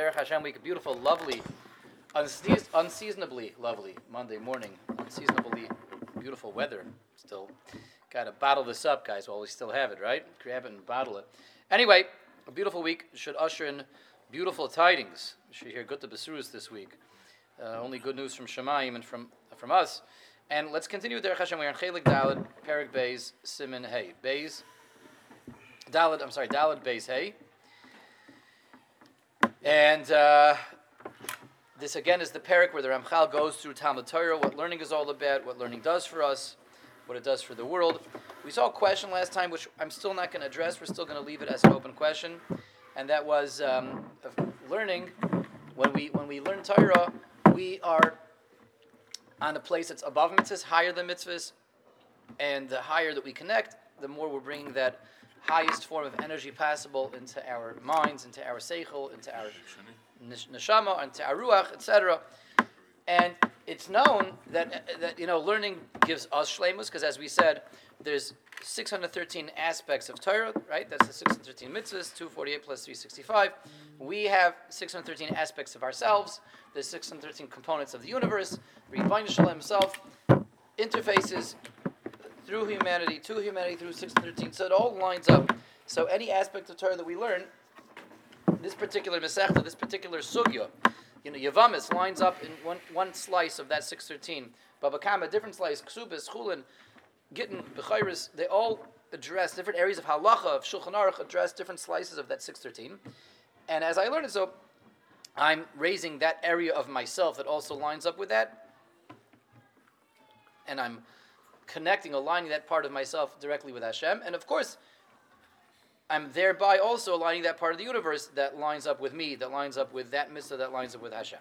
Derech Hashem week, a beautiful, lovely, unseas- unseasonably lovely Monday morning, unseasonably beautiful weather. Still, got to bottle this up, guys, while we still have it, right? Grab it and bottle it. Anyway, a beautiful week should usher in beautiful tidings. We should hear good besurus this week. Uh, only good news from Shemaim and from from us. And let's continue with Derech Hashem. We're in Chelik Dalad, Perik Beis, Simon Hey. Beis, Dalad, I'm sorry, Dalad Beis Hey. And uh, this again is the parak where the Ramchal goes through Talmud Torah, what learning is all about, what learning does for us, what it does for the world. We saw a question last time, which I'm still not going to address. We're still going to leave it as an open question, and that was um, learning. When we when we learn Torah, we are on a place that's above mitzvahs, higher than mitzvahs, and the higher that we connect, the more we're bringing that highest form of energy possible into our minds, into our seichel, into our neshama, into our ruach, etc. And it's known that that you know learning gives us shlemus because, as we said, there's 613 aspects of Torah, right? That's the 613 mitzvahs, 248 plus 365. We have 613 aspects of ourselves. There's 613 components of the universe. Ribono Shel Olam himself interfaces through humanity, to humanity, through 613. So it all lines up. So any aspect of Torah that we learn, this particular Masechta, this particular Sugya, you know, Yavamis lines up in one, one slice of that 613. Baba Kama, different slice, Ksubis, Chulin, Gittin, Bechairis, they all address different areas of halacha, of Shulchan Aruch, address different slices of that 613. And as I learned it, so I'm raising that area of myself that also lines up with that. And I'm connecting, aligning that part of myself directly with Hashem. And of course, I'm thereby also aligning that part of the universe that lines up with me, that lines up with that mitzvah, that lines up with Hashem.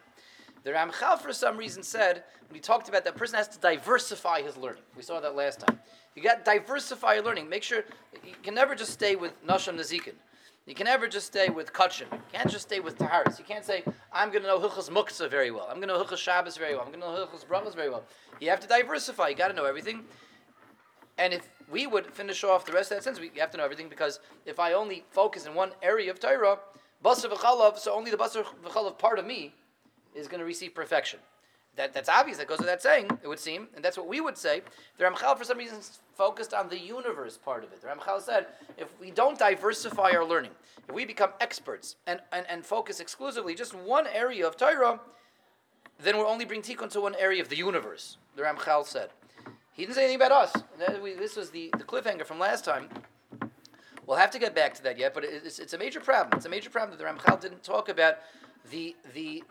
The Ramchal, for some reason, said when he talked about that person has to diversify his learning. We saw that last time. You got to diversify your learning. Make sure you can never just stay with Nasham Nazikin. You can never just stay with Kachin. You can't just stay with Taharis. You can't say, I'm going to know Hilchas Muktzah very well. I'm going to know Hilchas Shabbos very well. I'm going to know Hilchas Brachas very well. You have to diversify. You got to know everything. And if we would finish off the rest of that sentence, we have to know everything because if I only focus in one area of Torah, Basar v'chalav, so only the Basar v'chalav part of me is going to receive perfection. That, that's obvious. That goes without saying, it would seem, and that's what we would say. The Ramchal, for some reason, focused on the universe part of it. The Ramchal said, if we don't diversify our learning, if we become experts and, and, and focus exclusively just one area of Torah, then we'll only bring tikkun to one area of the universe. The Ramchal said. He didn't say anything about us. This was the, the cliffhanger from last time. We'll have to get back to that yet, but it's, it's a major problem. It's a major problem that the Ramchal didn't talk about the the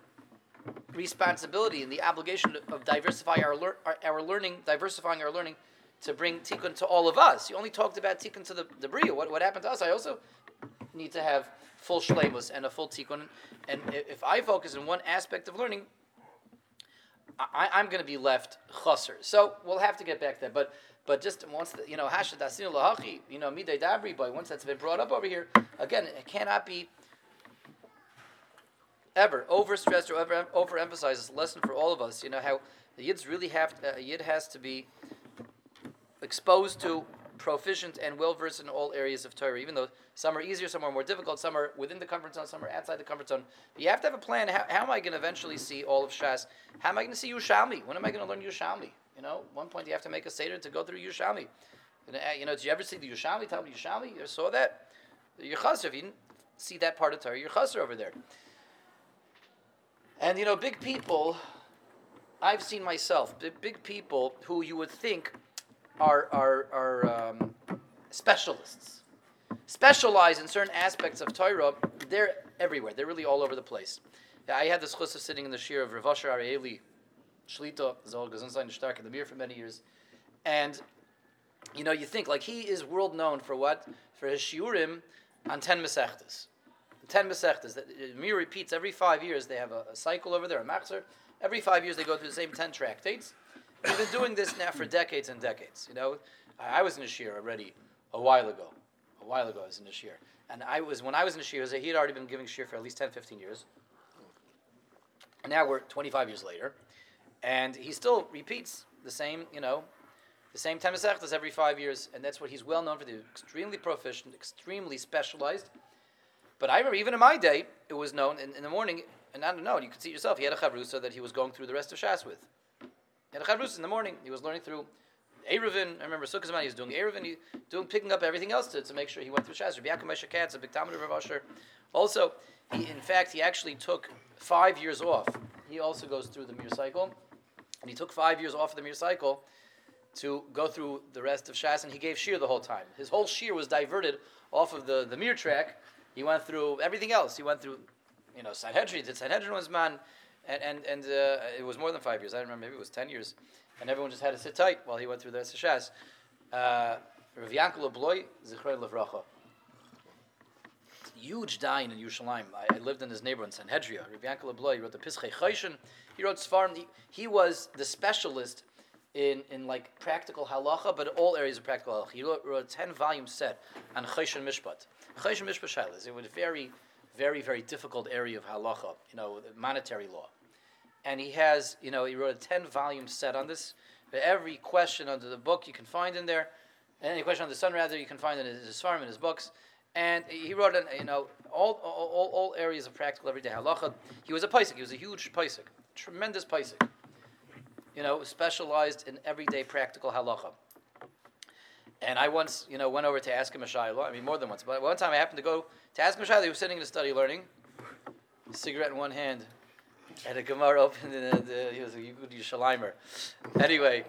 responsibility and the obligation of diversify our, lear, our, our, learning, diversifying our learning to bring tikkun to all of us. You only talked about tikkun to the, the bria. What, what happened to us? I also need to have full shleimus and a full tikkun. And if I focus on one aspect of learning, I, am going to be left chaser. So we'll have to get back there. But but just once the, you know hashad asinu lahachi, you know midei dabri boy. Once that's been brought up over here, again, it cannot be ever overstressed or over overemphasized. Lesson for all of us. You know how the yids really have to, uh, yid has to be exposed to, proficient, and well versed in all areas of Torah. Even though some are easier, some are more difficult, some are within the comfort zone, some are outside the comfort zone. But you have to have a plan. How, how am I going to eventually see all of Shas? How am I going to see Yushalmi? When am I going to learn Yushalmi? You know, one point you have to make a seder to go through Yushalmi. You know, did you ever see the Yushalmi? Tell me Yushalmi. You saw that? You're chaser. If you didn't see that part of Torah, you're chaser over there. And you know, big people, I've seen myself, big, people who you would think are, are, are um, specialists, specialize in certain aspects of Torah, they're everywhere. They're really all over the place. I had this chus of sitting in the shir of Rav Asher Arieli, Shlita, Zohar Gesundsein Stark in the Mir for many years. And, you know, you think, like, he is world known for what? For his shiurim on 10 Masechtas ten Masechtas. That uh, Mir repeats every five years. They have a, a cycle over there, a machzer. Every five years they go through the same ten tractates. We've been doing this now for decades and decades. You know, I, I was in a shir already a while ago. A while ago I was in a shir. And I was when I was in a shir, he had already been giving shir for at least 10, 15 years. And now we're 25 years later, and he still repeats the same, you know, the same ten Masechtas every five years, and that's what he's well known for. He's extremely proficient, extremely specialized. But I remember even in my day, it was known in, in the morning, and I don't know, you could see yourself, he had a chavrusa that he was going through the rest of Shas with. He had a chavrusa in the morning, he was learning through Eruvin, I remember Sukkot he was doing Eruvin, he doing picking up everything else to, to make sure he went through Shas. Rabbi Yaakov Katz, a big Talmud Asher. Also, he, in fact, he actually took five years off. He also goes through the Mir cycle, and he took five years off of the Mir cycle to go through the rest of Shas, and he gave Shir the whole time. His whole Shir was diverted off of the, the Mir track. He went through everything else. He went through, you know, Sanhedrin, did Sanhedrin was man, and, and, and uh, it was more than five years. I remember, maybe it was 10 years. And everyone just had to sit tight while he went through the of Uh, Rav Yankel Blau, Zichrei Levracha huge dayan in Yerushalayim. I, I, lived in his neighborhood in Sanhedria. Rabbi Yankel Abloy, wrote the Pischei Choshen. He wrote Sfarim. He, he, was the specialist in, in like practical halacha, but all areas of practical halacha. He wrote, wrote a 10 volume set on Choshen Mishpat. Choshen Mishpat Shailas. It was a very, very, very difficult area of halacha, you know, monetary law. And he has, you know, he wrote a 10 volume set on this. Every question under the book you can find in there. Any question on the sun, rather, you can find in his, farm, in his books and he wrote, an, you know, all, all, all areas of practical everyday halacha. He was a paisik. He was a huge paisik, tremendous paisik. You know, specialized in everyday practical halacha. And I once, you know, went over to ask him a shayla. I mean, more than once, but one time I happened to go to ask him a shayla. He was sitting in a study learning, cigarette in one hand, and a gemara open, and he was a good Yerushalaymer. Anyway,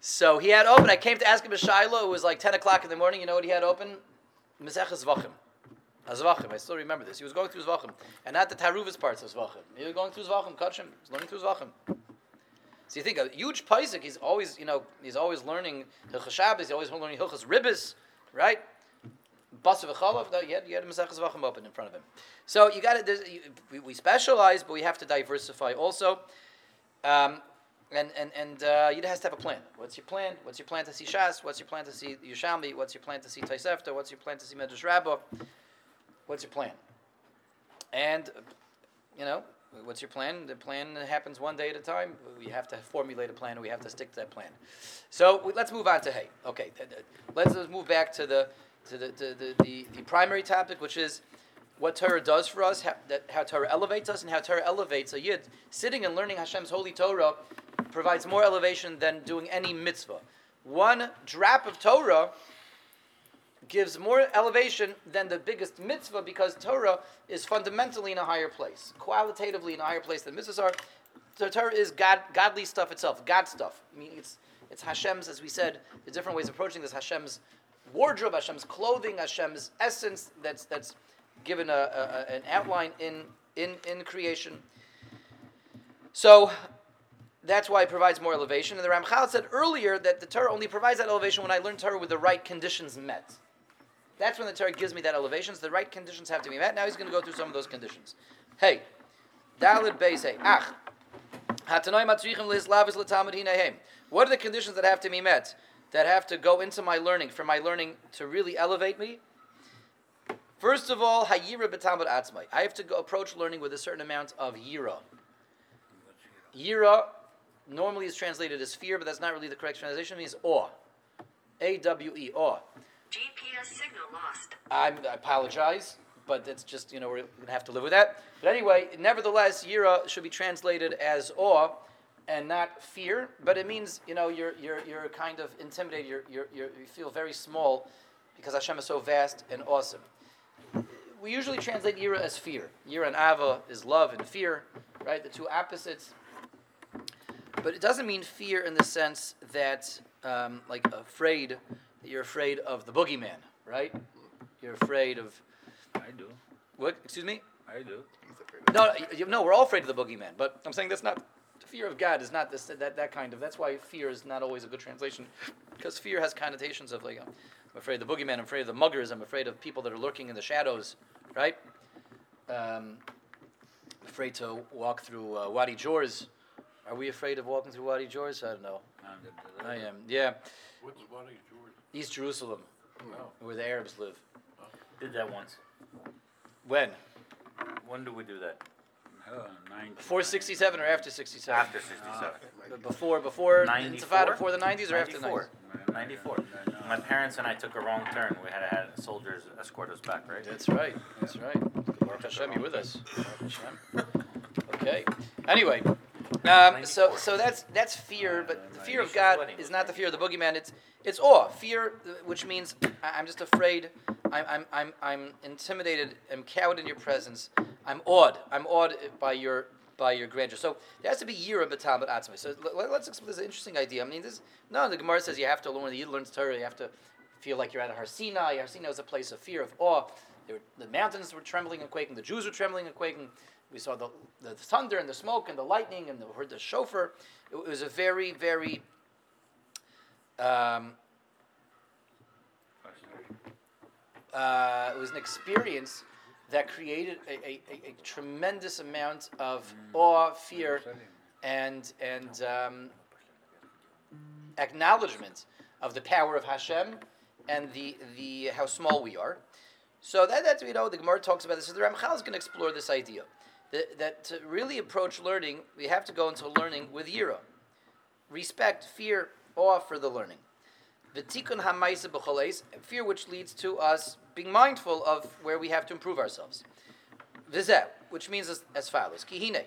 so he had open. I came to ask him a shayla. It was like ten o'clock in the morning. You know what he had open? Mesechus Zvachim. Zvachim, I still remember this. He was going through Zvachim, and not the Taruvis parts of Zvachim. He was going through Zvachim, Kachim, he's learning through Zvachim. So you think a huge Paisik, he's always, you know, he's always learning Hilchas Shabbos, he's always learning Hilchas Ribbis, right? Basa v'chalav, no, you had, you had Mesechus Zvachim open in front of him. So you got it, we, we specialize, but we have to diversify also. Um, and and and uh, you has to have a plan. What's your plan? What's your plan to see Shas? What's your plan to see Yerushalmi? What's your plan to see Taisefta? What's your plan to see Medrash Rabbah? What's your plan? And you know, what's your plan? The plan happens one day at a time. We have to formulate a plan, and we have to stick to that plan. So we, let's move on to Hay. Okay, let's, let's move back to the to the, to the, the, the primary topic, which is what Torah does for us, how, that, how Torah elevates us, and how Torah elevates a yid. Sitting and learning Hashem's holy Torah provides more elevation than doing any mitzvah. One drop of Torah gives more elevation than the biggest mitzvah because Torah is fundamentally in a higher place, qualitatively in a higher place than mitzvahs are. So Torah is God, godly stuff itself, God stuff. I mean, it's it's Hashem's, as we said, the different ways of approaching this. Hashem's wardrobe, Hashem's clothing, Hashem's essence. That's that's given a, a, an outline in in in creation. So that's why it provides more elevation. And the Ramchal said earlier that the Torah only provides that elevation when I learn Torah with the right conditions met. That's when the Torah gives me that elevation. So the right conditions have to be met. Now he's going to go through some of those conditions. Hey, Dalid Beis Hey, Ach, What are the conditions that have to be met? That have to go into my learning, for my learning to really elevate me? First of all, Hayira B'Talmud Atzmai. I have to go approach learning with a certain amount of Yira. Yira normally is translated as fear, but that's not really the correct translation. It means awe. A W E, awe. GPS signal lost. I'm, I apologize, but that's just, you know, we're going to have to live with that. But anyway, nevertheless, yira should be translated as awe and not fear, but it means, you know, you're, you're, you're kind of intimidated, you're, you're, you're, you feel very small because Hashem is so vast and awesome. We usually translate yira as fear. Yira and ava is love and fear, right? The two opposites. But it doesn't mean fear in the sense that, um, like, afraid, you're afraid of the boogeyman, right? You're afraid of. I do. What? Excuse me? I do. No, you, no, we're all afraid of the boogeyman. But I'm saying that's not. The fear of God is not this, that, that kind of. That's why fear is not always a good translation. Because fear has connotations of, like, I'm afraid of the boogeyman, I'm afraid of the muggers, I'm afraid of people that are lurking in the shadows, right? Um, afraid to walk through uh, Wadi Joz are we afraid of walking through Wadi Joz? I don't know. I am. Yeah. What's Wadi George? East Jerusalem, Oh. where the Arabs live. Did that once. When? When do we do that? Uh, Before 67 or after 67? After 67. B- Before, before 94? Intifada, before the 90s or after the 94. 90s? 94. My parents and I took a wrong turn. We had to have soldiers escort us back, right? That's right. That's right. Baruch Hashem, you're with us. Baruch Hashem. Okay. Anyway, um, so so that's that's fear, but the fear of God is not the fear of the boogeyman. It's it's awe, fear, which means I'm just afraid. I'm I'm I'm, I'm intimidated. I'm cowed in your presence. I'm awed. I'm awed by your by your grandeur. So there has to be year yira b'talmud atzmai. So let, us explore this is interesting idea. I mean, this no. The Gemara says you have to learn. You learn Torah, you have to feel like you're at a Har Sinai. Har Sinai was a place of fear, of awe. Were, the mountains were trembling and quaking. The Jews were trembling and quaking. We saw the, the thunder and the smoke and the lightning and the, heard the shofar. It, it was a very, very um, uh, it was an experience that created a, a, a, a tremendous amount of awe, fear, and and um, acknowledgement of the power of Hashem and the the how small we are. So that that's you know the Gemara talks about this. So the Ramchal is going to explore this idea that, that to really approach learning, we have to go into learning with yira, respect, fear, awe for the learning. V'tikun hamaisa b'choles, fear which leads to us being mindful of where we have to improve ourselves. V'zeh, which means as, as follows: kihine.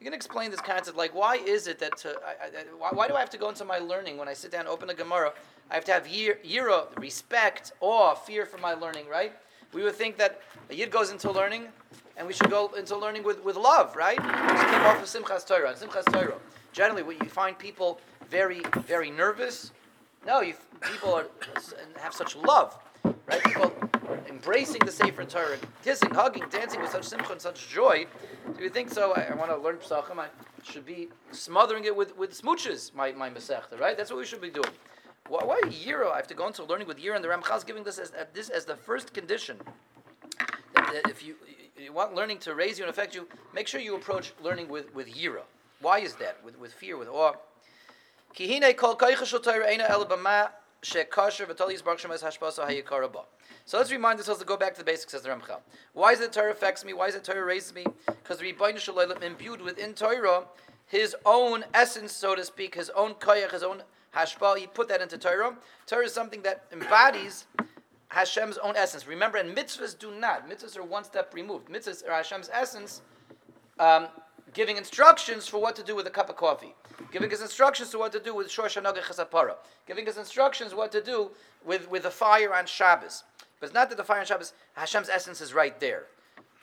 You can explain this concept like why is it that to, I, I, why, why, do I have to go into my learning when I sit down open a Gemara? I have to have yira, respect, awe, fear for my learning, right? We would think that a yid goes into learning, and we should go into learning with, with love, right? This came off of Simchas Torah. Simchas Torah. Generally, what you find people very, very nervous. No, you, people are, have such love, right? People embracing the Sefer Torah, kissing, hugging, dancing with such simcha and such joy. Do you think so? I, I want to learn Pesachim. I should be smothering it with, with smooches, my, my Masechta, right? That's what we should be doing. Why, why Yira? I have to go into learning with Yira, and the Ramchal is giving this as, this as the first condition. That, that if you, you want learning to raise you and affect you, make sure you approach learning with, with Yira. Why is that? With, with fear, with awe. So let's remind ourselves to go back to the basics, says the Ramchal. Why is it Torah affects me? Why is it Torah raises me? Because the Ribono Shel Olam imbued within Torah his own essence, so to speak, his own koyach, his own hashpa. He put that into Torah. Torah is something that embodies Hashem's own essence. Remember, and mitzvahs do not. Mitzvahs are one step removed. Mitzvahs are Hashem's essence, um, giving instructions for what to do with a cup of coffee, giving us instructions to what to do with Shosh Chasapara, giving us instructions what to do with, with the fire on Shabbos. But it's not that the fire on Shabbos, Hashem's essence is right there.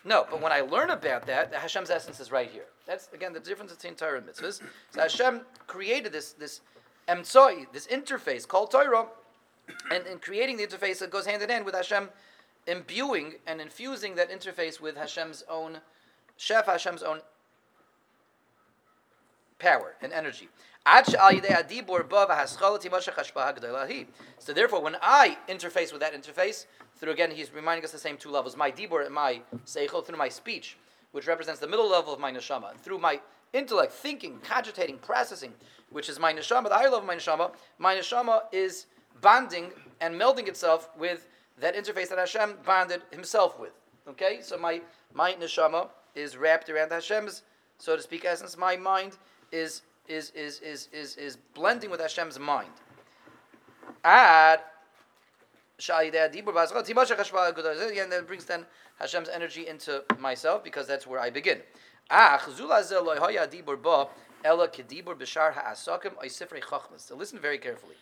No, but when I learn about that, Hashem's essence is right here. That's again the difference between Torah and mitzvahs. So Hashem created this this emtsoi, this interface called Torah, and in creating the interface, it goes hand in hand with Hashem imbuing and infusing that interface with Hashem's own chef, Hashem's own power and energy. So therefore, when I interface with that interface, through again, he's reminding us the same two levels: my dibur and my seichel, through my speech, which represents the middle level of my neshama, through my intellect, thinking, cogitating, processing, which is my neshama, the higher level of my neshama. My neshama is bonding and melding itself with that interface that Hashem bonded Himself with. Okay, so my my neshama is wrapped around Hashem's, so to speak, essence. My mind is is is is is, is blending with Hashem's mind. At and that brings then Hashem's energy into myself because that's where I begin. So listen very carefully.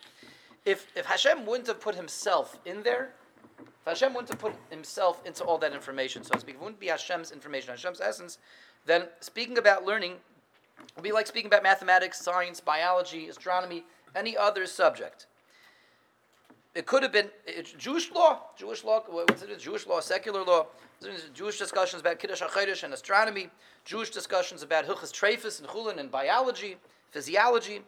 If, if Hashem wouldn't have put himself in there, if Hashem wouldn't have put himself into all that information, so to speak, it wouldn't be Hashem's information, Hashem's essence, then speaking about learning would be like speaking about mathematics, science, biology, astronomy, any other subject. It could have been Jewish law, Jewish law, what's it? Jewish law, secular law, Jewish discussions about Kiddush HaChodesh and astronomy, Jewish discussions about Hilchas Trefus and Chulin and biology, physiology.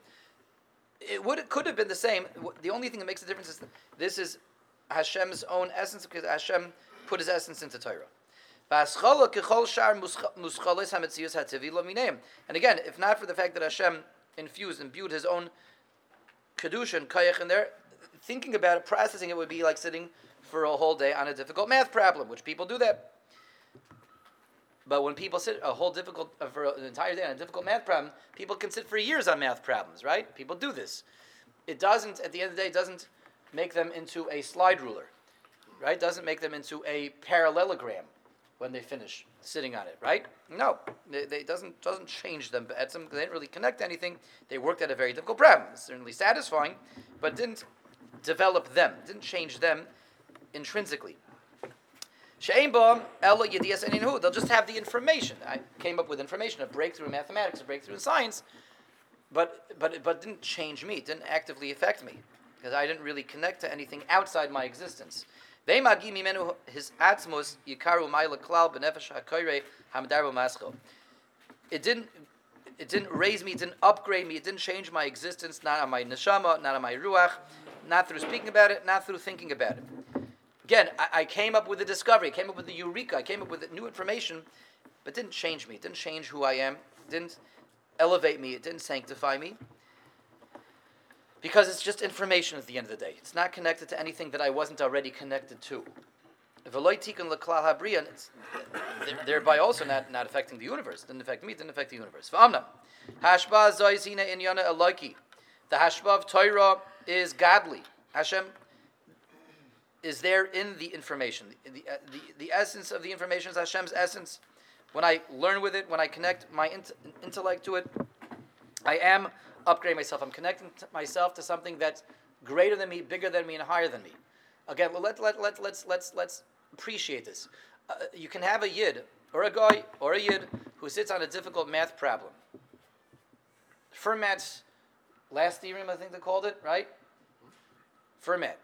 It would it could have been the same. The only thing that makes a difference is this is Hashem's own essence because Hashem put His essence into Torah. And again, if not for the fact that Hashem infused, and imbued His own kedusha and kayach in there, thinking about it, processing it would be like sitting for a whole day on a difficult math problem, which people do that. But when people sit a whole difficult uh, for an entire day on a difficult math problem, people can sit for years on math problems, right? People do this. It doesn't, at the end of the day, it doesn't make them into a slide ruler, right? Doesn't make them into a parallelogram. when they finish sitting on it, right? No, they, they doesn't doesn't change them. But some they didn't really connect anything. They worked at a very difficult problem. It's certainly satisfying, but didn't develop them, didn't change them intrinsically. They'll just have the information. I came up with information, a breakthrough in mathematics, a breakthrough in science, but but but didn't change me. Didn't actively affect me because I didn't really connect to anything outside my existence. His yikaru ma'ila. It didn't. It didn't raise me. It didn't upgrade me. It didn't change my existence. Not on my neshama. Not on my ruach. Not through speaking about it. Not through thinking about it. Again, I, I came up with a discovery. I came up with the eureka. I came up with new information, but didn't change me. It didn't change who I am. It didn't elevate me. It didn't sanctify me. Because it's just information at the end of the day. It's not connected to anything that I wasn't already connected to. It's thereby also not, not affecting the universe. It didn't affect me, it didn't affect the universe. The hashba of Torah is godly. Hashem is there in the information. The, the, uh, the, the essence of the information is Hashem's essence. When I learn with it, when I connect my int- intellect to it, I am upgrading myself. I'm connecting to myself to something that's greater than me, bigger than me, and higher than me. Again, let, let, let, let's, let's, let's appreciate this. Uh, you can have a yid, or a guy, or a yid, who sits on a difficult math problem. Fermat's last theorem, I think they called it, right? Fermat.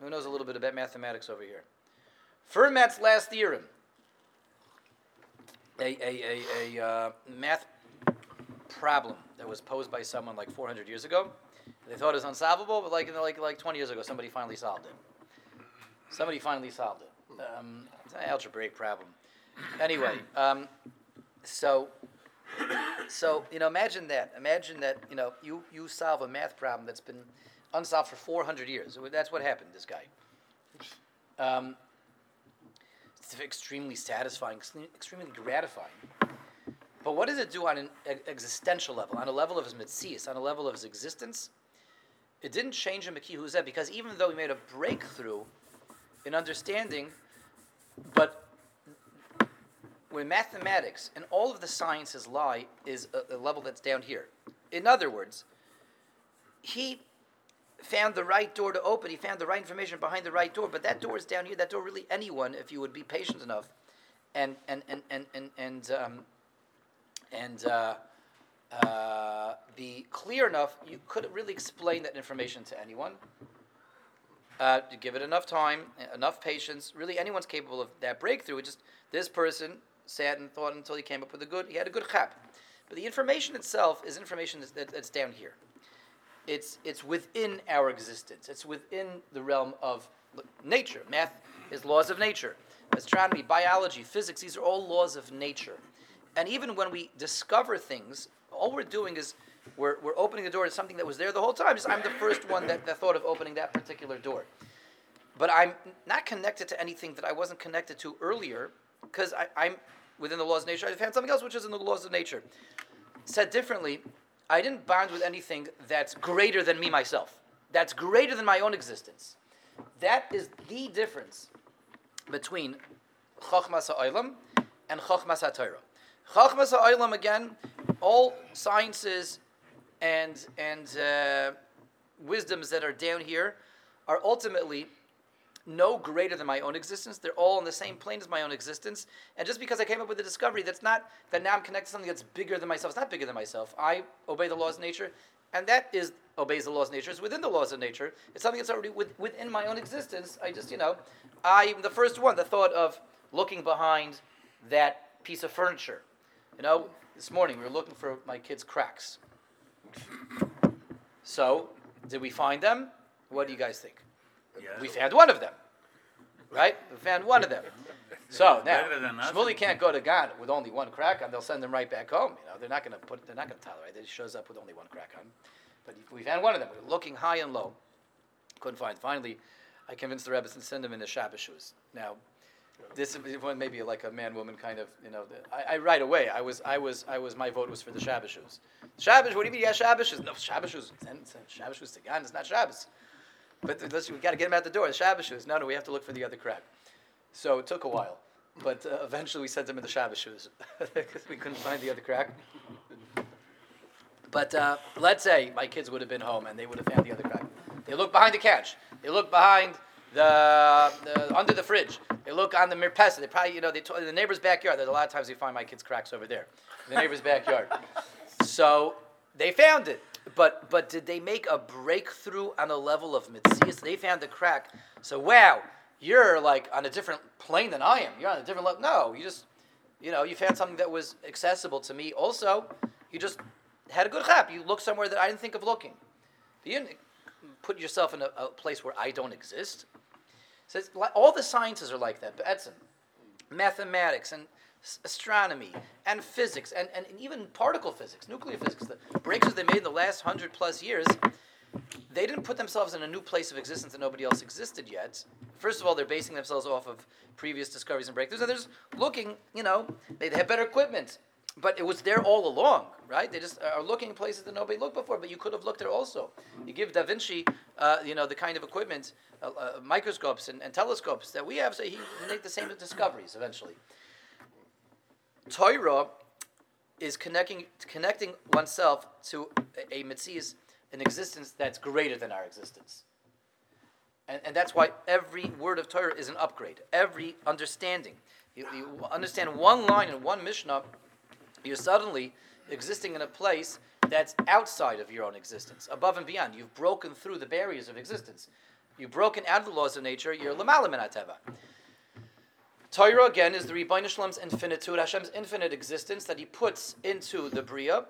Who knows a little bit about mathematics over here? Fermat's last theorem. A, a, a, a uh, math problem that was posed by someone like 400 years ago. They thought it was unsolvable, but like, like, like 20 years ago, somebody finally solved it. Somebody finally solved it. Um, it's an algebraic problem. Anyway, um, so, so you know, imagine that. Imagine that you know you you solve a math problem that's been unsolved for 400 years. That's what happened. This guy. Um, it's extremely satisfying, extremely gratifying. But what does it do on an existential level, on a level of his mitzvahs, on a level of his existence? It didn't change him a because even though he made a breakthrough in understanding, but where mathematics and all of the sciences lie is a, a level that's down here. In other words, he found the right door to open. He found the right information behind the right door. But that door is down here. That door, really, anyone, if you would be patient enough, and and and and and and um, and uh, uh, be clear enough, you could really explain that information to anyone. Uh, to give it enough time, enough patience. Really, anyone's capable of that breakthrough. Just this person sat and thought until he came up with a good. He had a good chap. But the information itself is information that's, that's down here it's it's within our existence. It's within the realm of nature. Math is laws of nature. Astronomy, biology, physics, these are all laws of nature. And even when we discover things, all we're doing is we're, we're opening the door to something that was there the whole time. Just I'm the first one that, that thought of opening that particular door. But I'm not connected to anything that I wasn't connected to earlier because I'm within the laws of nature. I found something else which is in the laws of nature. Said differently, I didn't bond with anything that's greater than me myself. That's greater than my own existence. That is the difference between Chochmas HaOlam and Chochmas HaTorah. Chochmas HaOlam, again, all sciences and, and uh, wisdoms that are down here are ultimately no greater than my own existence. They're all on the same plane as my own existence. And just because I came up with a discovery, that's not that now I'm connected to something that's bigger than myself. It's not bigger than myself. I obey the laws of nature, and that is obeys the laws of nature. It's within the laws of nature. It's something that's already with, within my own existence. I just, you know, I'm the first one that thought of looking behind that piece of furniture. You know, this morning we were looking for my kids' Crocs. So, did we find them? What do you guys think? We found one of them. Right? We found one of them. So now. Shmuley can't go to God with only one Croc on. They'll send him right back home. You know, they're not going to put. They're not going to tolerate. it. He shows up with only one Croc on. But we found one of them. We were looking high and low. Couldn't find. Finally, I convinced the Rebbe to send him in the Shabbos shoes. Now, this is one maybe like a man-woman kind of. You know, the, I, I right away. I was. I was. I was. My vote was for the Shabbos shoes. Shabbos. What do you mean? Yeah, Shabbos shoes. No, Shabbos shoes. Shabbos shoes to God. It's not Shabbos. But let's, we got to get him out the door. The Shabbos shoes. No, no, we have to look for the other Croc. So it took a while. but uh, eventually we sent him in the Shabbos shoes because we couldn't find the other Croc. But uh, let's say my kids would have been home and they would have found the other Croc. They look behind the couch. They look behind the, the under the fridge. They look on the mirpesa. They probably, you know, they in the neighbor's backyard. There's a lot of times we find my kids' Crocs over there, the neighbor's backyard. So they found it, but but did they make a breakthrough on the level of mitzias? They found the Croc. So wow, you're like on a different plane than I am. You're on a different level. No, you just, you know, you found something that was accessible to me. Also, you just had a good chap. You looked somewhere that I didn't think of looking. You didn't put yourself in a, a place where I don't exist. So all the sciences are like that. But Edson, Mathematics and astronomy and physics and, and, even particle physics, nuclear physics, the breakthroughs they made in the last hundred plus years, they didn't put themselves in a new place of existence that nobody else existed yet. First of all, they're basing themselves off of previous discoveries and breakthroughs, and they're just looking, you know, they have better equipment. But it was there all along, right? They just are looking in places that nobody looked before, but you could have looked there also. You give Da Vinci, uh, you know, the kind of equipment, uh, uh, microscopes and, and telescopes that we have, so he make the same discoveries eventually. Torah is connecting connecting oneself to a, mitzias, an existence that's greater than our existence. And, and that's why every word of Torah is an upgrade. Every understanding. You, you understand one line in one Mishnah, you're suddenly existing in a place that's outside of your own existence, above and beyond. You've broken through the barriers of existence. You've broken out of the laws of nature. You're lamala min hateva. Torah again is the Ribono Shel Olam's infinitude, Hashem's infinite existence that He puts into the bria.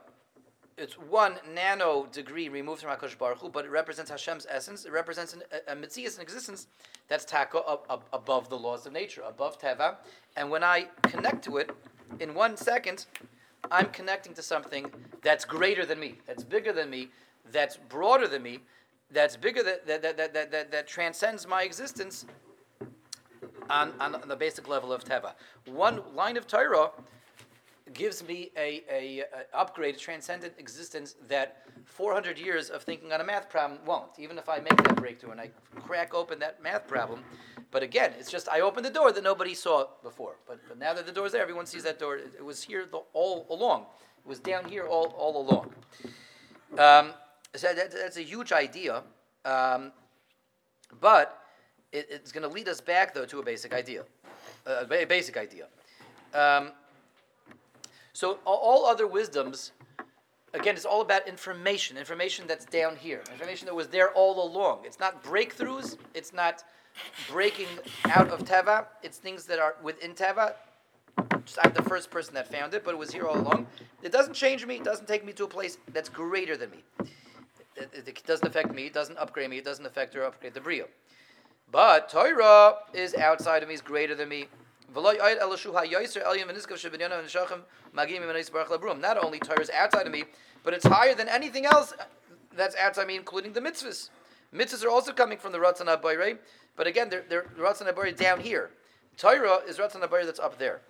It's one nano degree removed from Hakadosh Baruch Hu, but it represents Hashem's essence. It represents an, a, a mitzias, an existence that's taka up, up, above the laws of nature, above teva. And when I connect to it, in one second, I'm connecting to something that's greater than me, that's bigger than me, that's broader than me, that's bigger that, that, that, that, that, that transcends my existence on, on, on the basic level of teva. One line of Torah gives me a, a, a upgrade, a transcendent existence that 400 years of thinking on a math problem won't. Even if I make that breakthrough and I crack open that math problem, but again, it's just I opened the door that nobody saw before. But, but now that the door's there, everyone sees that door. It, it was here the, all along. It was down here all, all along. Um, so that, that's a huge idea, um, but it, it's going to lead us back though to a basic idea, uh, a basic idea. Um, so all other wisdoms, again, it's all about information, information that's down here, information that was there all along. It's not breakthroughs. It's not breaking out of teva. It's things that are within teva. Just, I'm the first person that found it, but it was here all along. It doesn't change me. It doesn't take me to a place that's greater than me. It, it- it doesn't affect me. It doesn't upgrade me. It doesn't affect or upgrade the brio. But Torah is outside of me, is greater than me. Not only Torah is outside of me, but it's higher than anything else that's outside of me, including the mitzvahs. Mitzvahs are also coming from the Ratzon HaBoirei, but again, they're, they're Ratzon HaBoirei down here. Torah is Ratzon HaBoirei that's up there.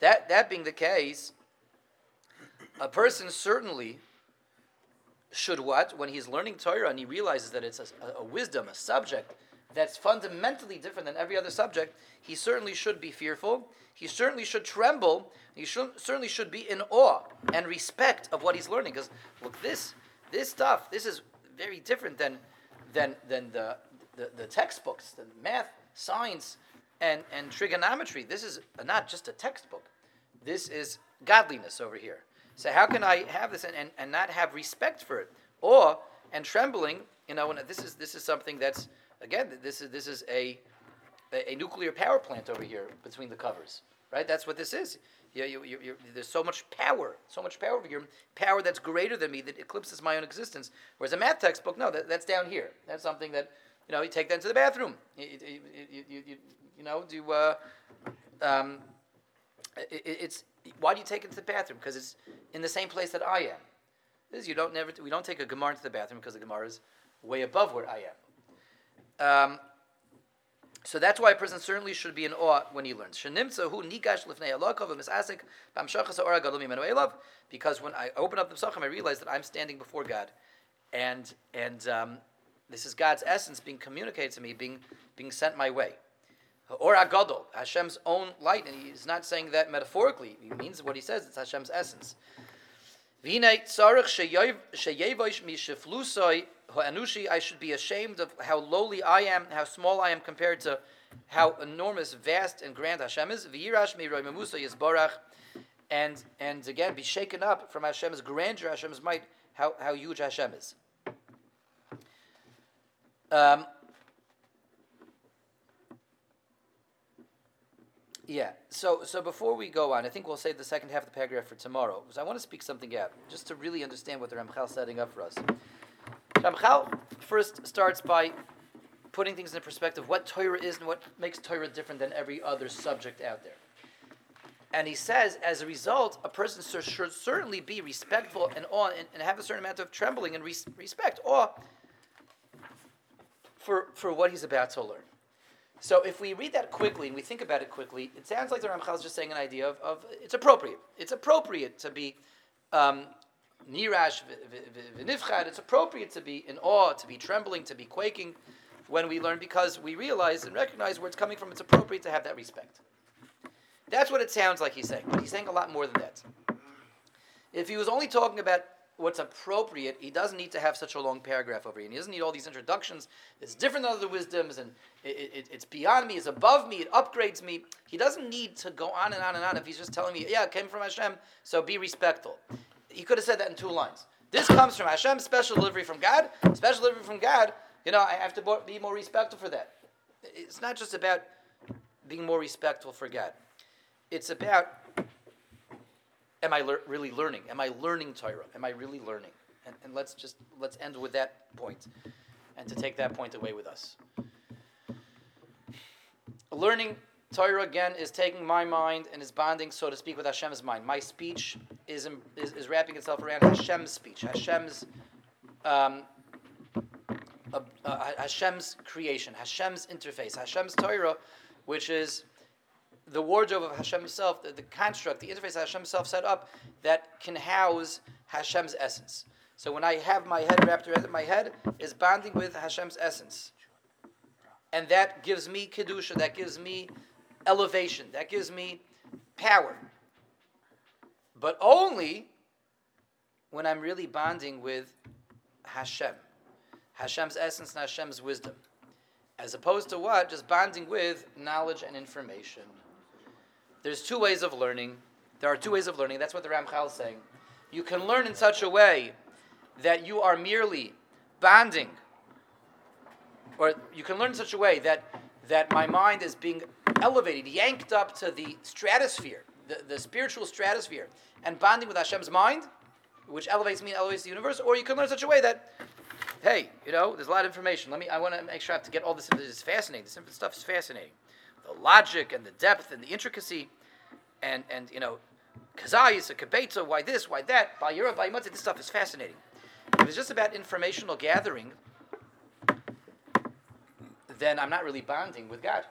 That that being the case, a person certainly should what when he's learning Torah and he realizes that it's a, a wisdom, a subject that's fundamentally different than every other subject, he certainly should be fearful. He certainly should tremble. He should, certainly should be in awe and respect of what he's learning. Because look, this this stuff, this is very different than than than the the, the textbooks, the math, science, and and trigonometry. This is not just a textbook. This is godliness over here. So how can I have this and, and, and not have respect for it? Or and trembling, you know, and this is this is something that's again this is this is a a, a nuclear power plant over here between the covers, right? That's what this is. You, you, you, there's so much power, so much power over here, power that's greater than me that eclipses my own existence. Whereas a math textbook, no, that, that's down here. That's something that you know you take that into the bathroom. You, you, you, you, you, you know, do uh, um, it, it's why do you take it to the bathroom? Because it's in the same place that I am. This is you don't never we don't take a gemara into the bathroom because the gemara is way above where I am. Um, so that's why a person certainly should be in awe when he learns. Because when I open up the psachim, I realize that I'm standing before God, and and um, This is God's essence being communicated to me, being being sent my way. Or Agadol, Hashem's own light, and he's not saying that metaphorically. He means what he says. It's Hashem's essence. I should be ashamed of how lowly I am, how small I am compared to how enormous, vast, and grand Hashem is. And and again, be shaken up from Hashem's grandeur, Hashem's might, how, how huge Hashem is. Um, Yeah. So so before we go on, I think we'll save the second half of the paragraph for tomorrow because I want to speak something out just to really understand what the Ramchal is setting up for us. Ramchal first starts by putting things in perspective what Torah is and what makes Torah different than every other subject out there. And he says, as a result, a person should certainly be respectful and awe and, and have a certain amount of trembling and res- respect, awe for, for what he's about to learn. So if we read that quickly and we think about it quickly, it sounds like the Ramchal is just saying an idea of, of it's appropriate. It's appropriate to be um, nirash v'nifchad. It's appropriate to be in awe, to be trembling, to be quaking when we learn because we realize and recognize where it's coming from. It's appropriate to have that respect. That's what it sounds like he's saying, but he's saying a lot more than that. If he was only talking about what's appropriate, he doesn't need to have such a long paragraph over here. And he doesn't need all these introductions. It's different than other wisdoms, and it, it, it's beyond me, it's above me, it upgrades me. He doesn't need to go on and on and on if he's just telling me, yeah, it came from Hashem, so be respectful. He could have said that in two lines. This comes from Hashem, special delivery from God, special delivery from God. You know, I have to be more respectful for that. It's not just about being more respectful for God. It's about am I really learning? Am I learning Torah? Am I really learning? And, and let's just let's end with that point, and to take that point away with us. Learning Torah again is taking my mind and is bonding, so to speak, with Hashem's mind. My speech is, is, is wrapping itself around Hashem's speech, Hashem's um, uh, uh, Hashem's creation, Hashem's interface, Hashem's Torah, which is the wardrobe of Hashem Himself, the, the construct, the interface that Hashem Himself set up that can house Hashem's essence. So when I have my head wrapped around my head, is bonding with Hashem's essence. And that gives me kedusha, that gives me elevation, that gives me power. But only when I'm really bonding with Hashem, Hashem's essence and Hashem's wisdom, as opposed to what? Just bonding with knowledge and information. There's two ways of learning. There are two ways of learning. That's what the Ramchal is saying. You can learn in such a way that you are merely bonding, or you can learn in such a way that, that my mind is being elevated, yanked up to the stratosphere, the, the spiritual stratosphere, and bonding with Hashem's mind, which elevates me elevates the universe, or you can learn in such a way that, hey, you know, there's a lot of information. Let me, I want to make sure I have to get all this. This is fascinating. This stuff is fascinating the logic and the depth and the intricacy, and and you know, kazayis, a kabetza, why this, why that, by Yira, by this stuff is fascinating. If it's just about informational gathering, then I'm not really bonding with God.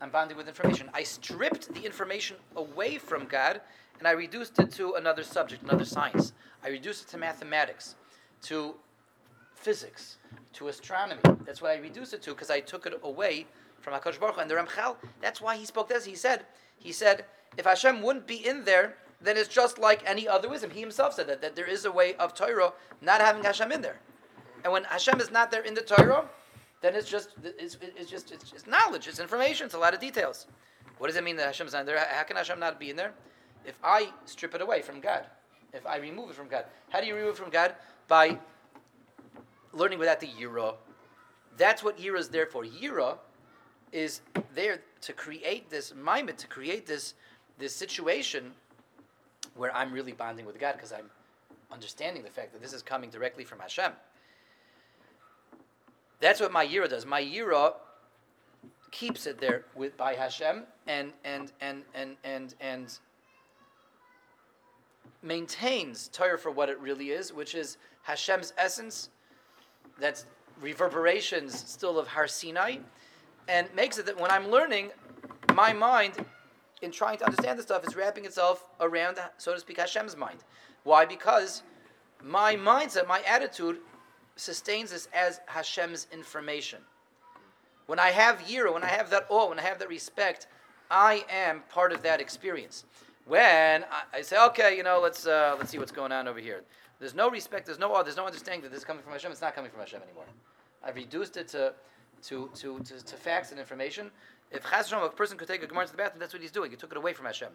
I'm bonding with information. I stripped the information away from God and I reduced it to another subject, another science. I reduced it to mathematics, to physics, to astronomy. That's what I reduced it to because I took it away from Hakadosh Baruch. And the Ramchal, that's why he spoke this. He said, he said, if Hashem wouldn't be in there, then it's just like any other wisdom. He himself said that, that there is a way of Torah not having Hashem in there. And when Hashem is not there in the Torah, then it's just it's, it's just it's just knowledge, it's information, it's a lot of details. What does it mean that Hashem is not there? How can Hashem not be in there? If I strip it away from God, if I remove it from God, how do you remove it from God? By learning without the yira. That's what yira is there for. Yira is there to create this maimed, to create this this situation where I'm really bonding with God because I'm understanding the fact that this is coming directly from Hashem. That's what my yira does. My yira keeps it there with by Hashem and and and and and and maintains Torah for what it really is, which is Hashem's essence. That's reverberations still of Har Sinai, and makes it that when I'm learning, my mind, in trying to understand this stuff, is wrapping itself around, so to speak, Hashem's mind. Why? Because my mindset, my attitude, sustains this as Hashem's information. When I have yira, when I have that awe, when I have that respect, I am part of that experience. When I, I say, okay, you know, let's uh, let's see what's going on over here. There's no respect, there's no awe, there's no understanding that this is coming from Hashem. It's not coming from Hashem anymore. I've reduced it to to to to, to facts and information. If Chas a person could take a gemara to the bathroom, that's what he's doing. He took it away from Hashem.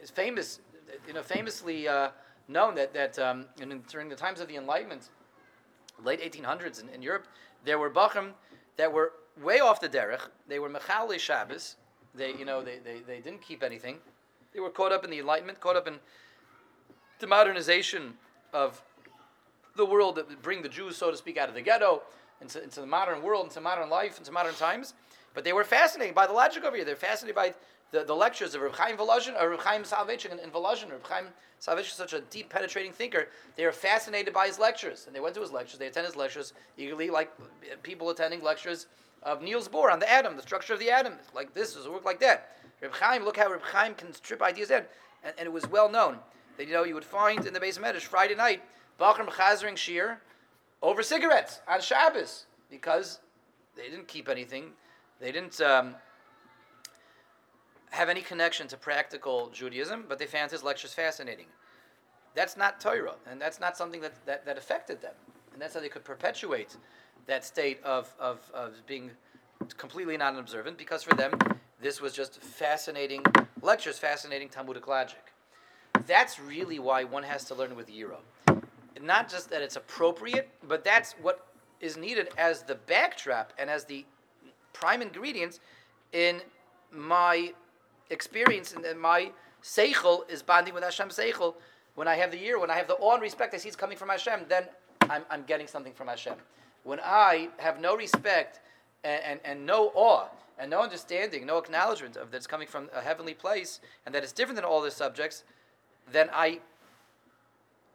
It's famous, you know, famously uh, known that that um, in, during the times of the Enlightenment, late 1800s in, in Europe, there were bachim that were way off the derech. They were mechali Shabbos. They, you know, they, they, they didn't keep anything. They were caught up in the Enlightenment, caught up in the modernization of the world that would bring the Jews, so to speak, out of the ghetto into, into the modern world, into modern life, into modern times. But they were fascinated by the logic over here. They're fascinated by the, the lectures of Reb Chaim Volozhin, or Reb Chaim Soloveitchik in, in Volozhin. Reb Chaim Soloveitchik is such a deep, penetrating thinker. They were fascinated by his lectures. And they went to his lectures. They attended his lectures eagerly, like people attending lectures of Niels Bohr on the atom, the structure of the atom. Like this, does it work like that? Reb Chaim, look how Reb Chaim can strip ideas in. And, and it was well known that, you know, you would find in the base of Medrash Friday night, Bachram Chazering shiur over cigarettes on Shabbos because they didn't keep anything. They didn't um, have any connection to practical Judaism, but they found his lectures fascinating. That's not Torah, and that's not something that, that, that affected them. And that's how they could perpetuate that state of, of, of being completely non observant, because for them, this was just fascinating lectures, fascinating Talmudic logic. That's really why one has to learn with Yiro. Not just that it's appropriate, but that's what is needed as the backdrop and as the prime ingredients in my experience and in my seichel is bonding with Hashem seichel. When I have the year, when I have the awe and respect I see it's coming from Hashem, then I'm, I'm getting something from Hashem. When I have no respect and, and, and no awe and no understanding, no acknowledgement of that it's coming from a heavenly place and that it's different than all the subjects, then I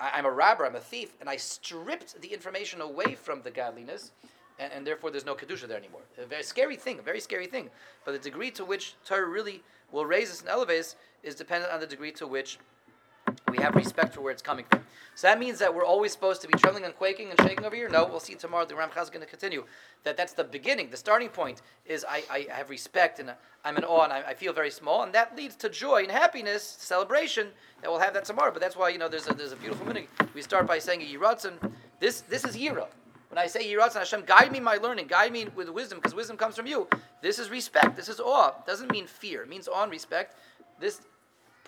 I, am a robber, I'm a thief, and I stripped the information away from the godliness, and, and, therefore there's no kedusha there anymore. A very scary thing, a very scary thing. But the degree to which Torah really will raise us and elevate us is dependent on the degree to which we have respect for where it's coming from. So that means that we're always supposed to be trembling and quaking and shaking over here? No, we'll see tomorrow. The Ramchal is going to continue. That that's the beginning. The starting point is I, I have respect and I'm in awe and I, I, feel very small. And that leads to joy and happiness, celebration. That we'll have that tomorrow. But that's why, you know, there's a, there's a beautiful meaning. We start by saying Yehi Ratzon. This, this is Yira. When I say Yehi Ratzon, Hashem, guide me my learning. Guide me with wisdom because wisdom comes from you. This is respect. This is awe. It doesn't mean fear. It means awe and respect. This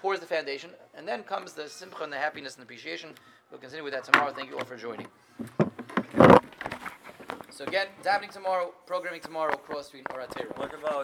pours the foundation, and then comes the simcha and the happiness and appreciation. We'll continue with that tomorrow. Thank you all for joining. So again, davening tomorrow, programming tomorrow, cross street or What about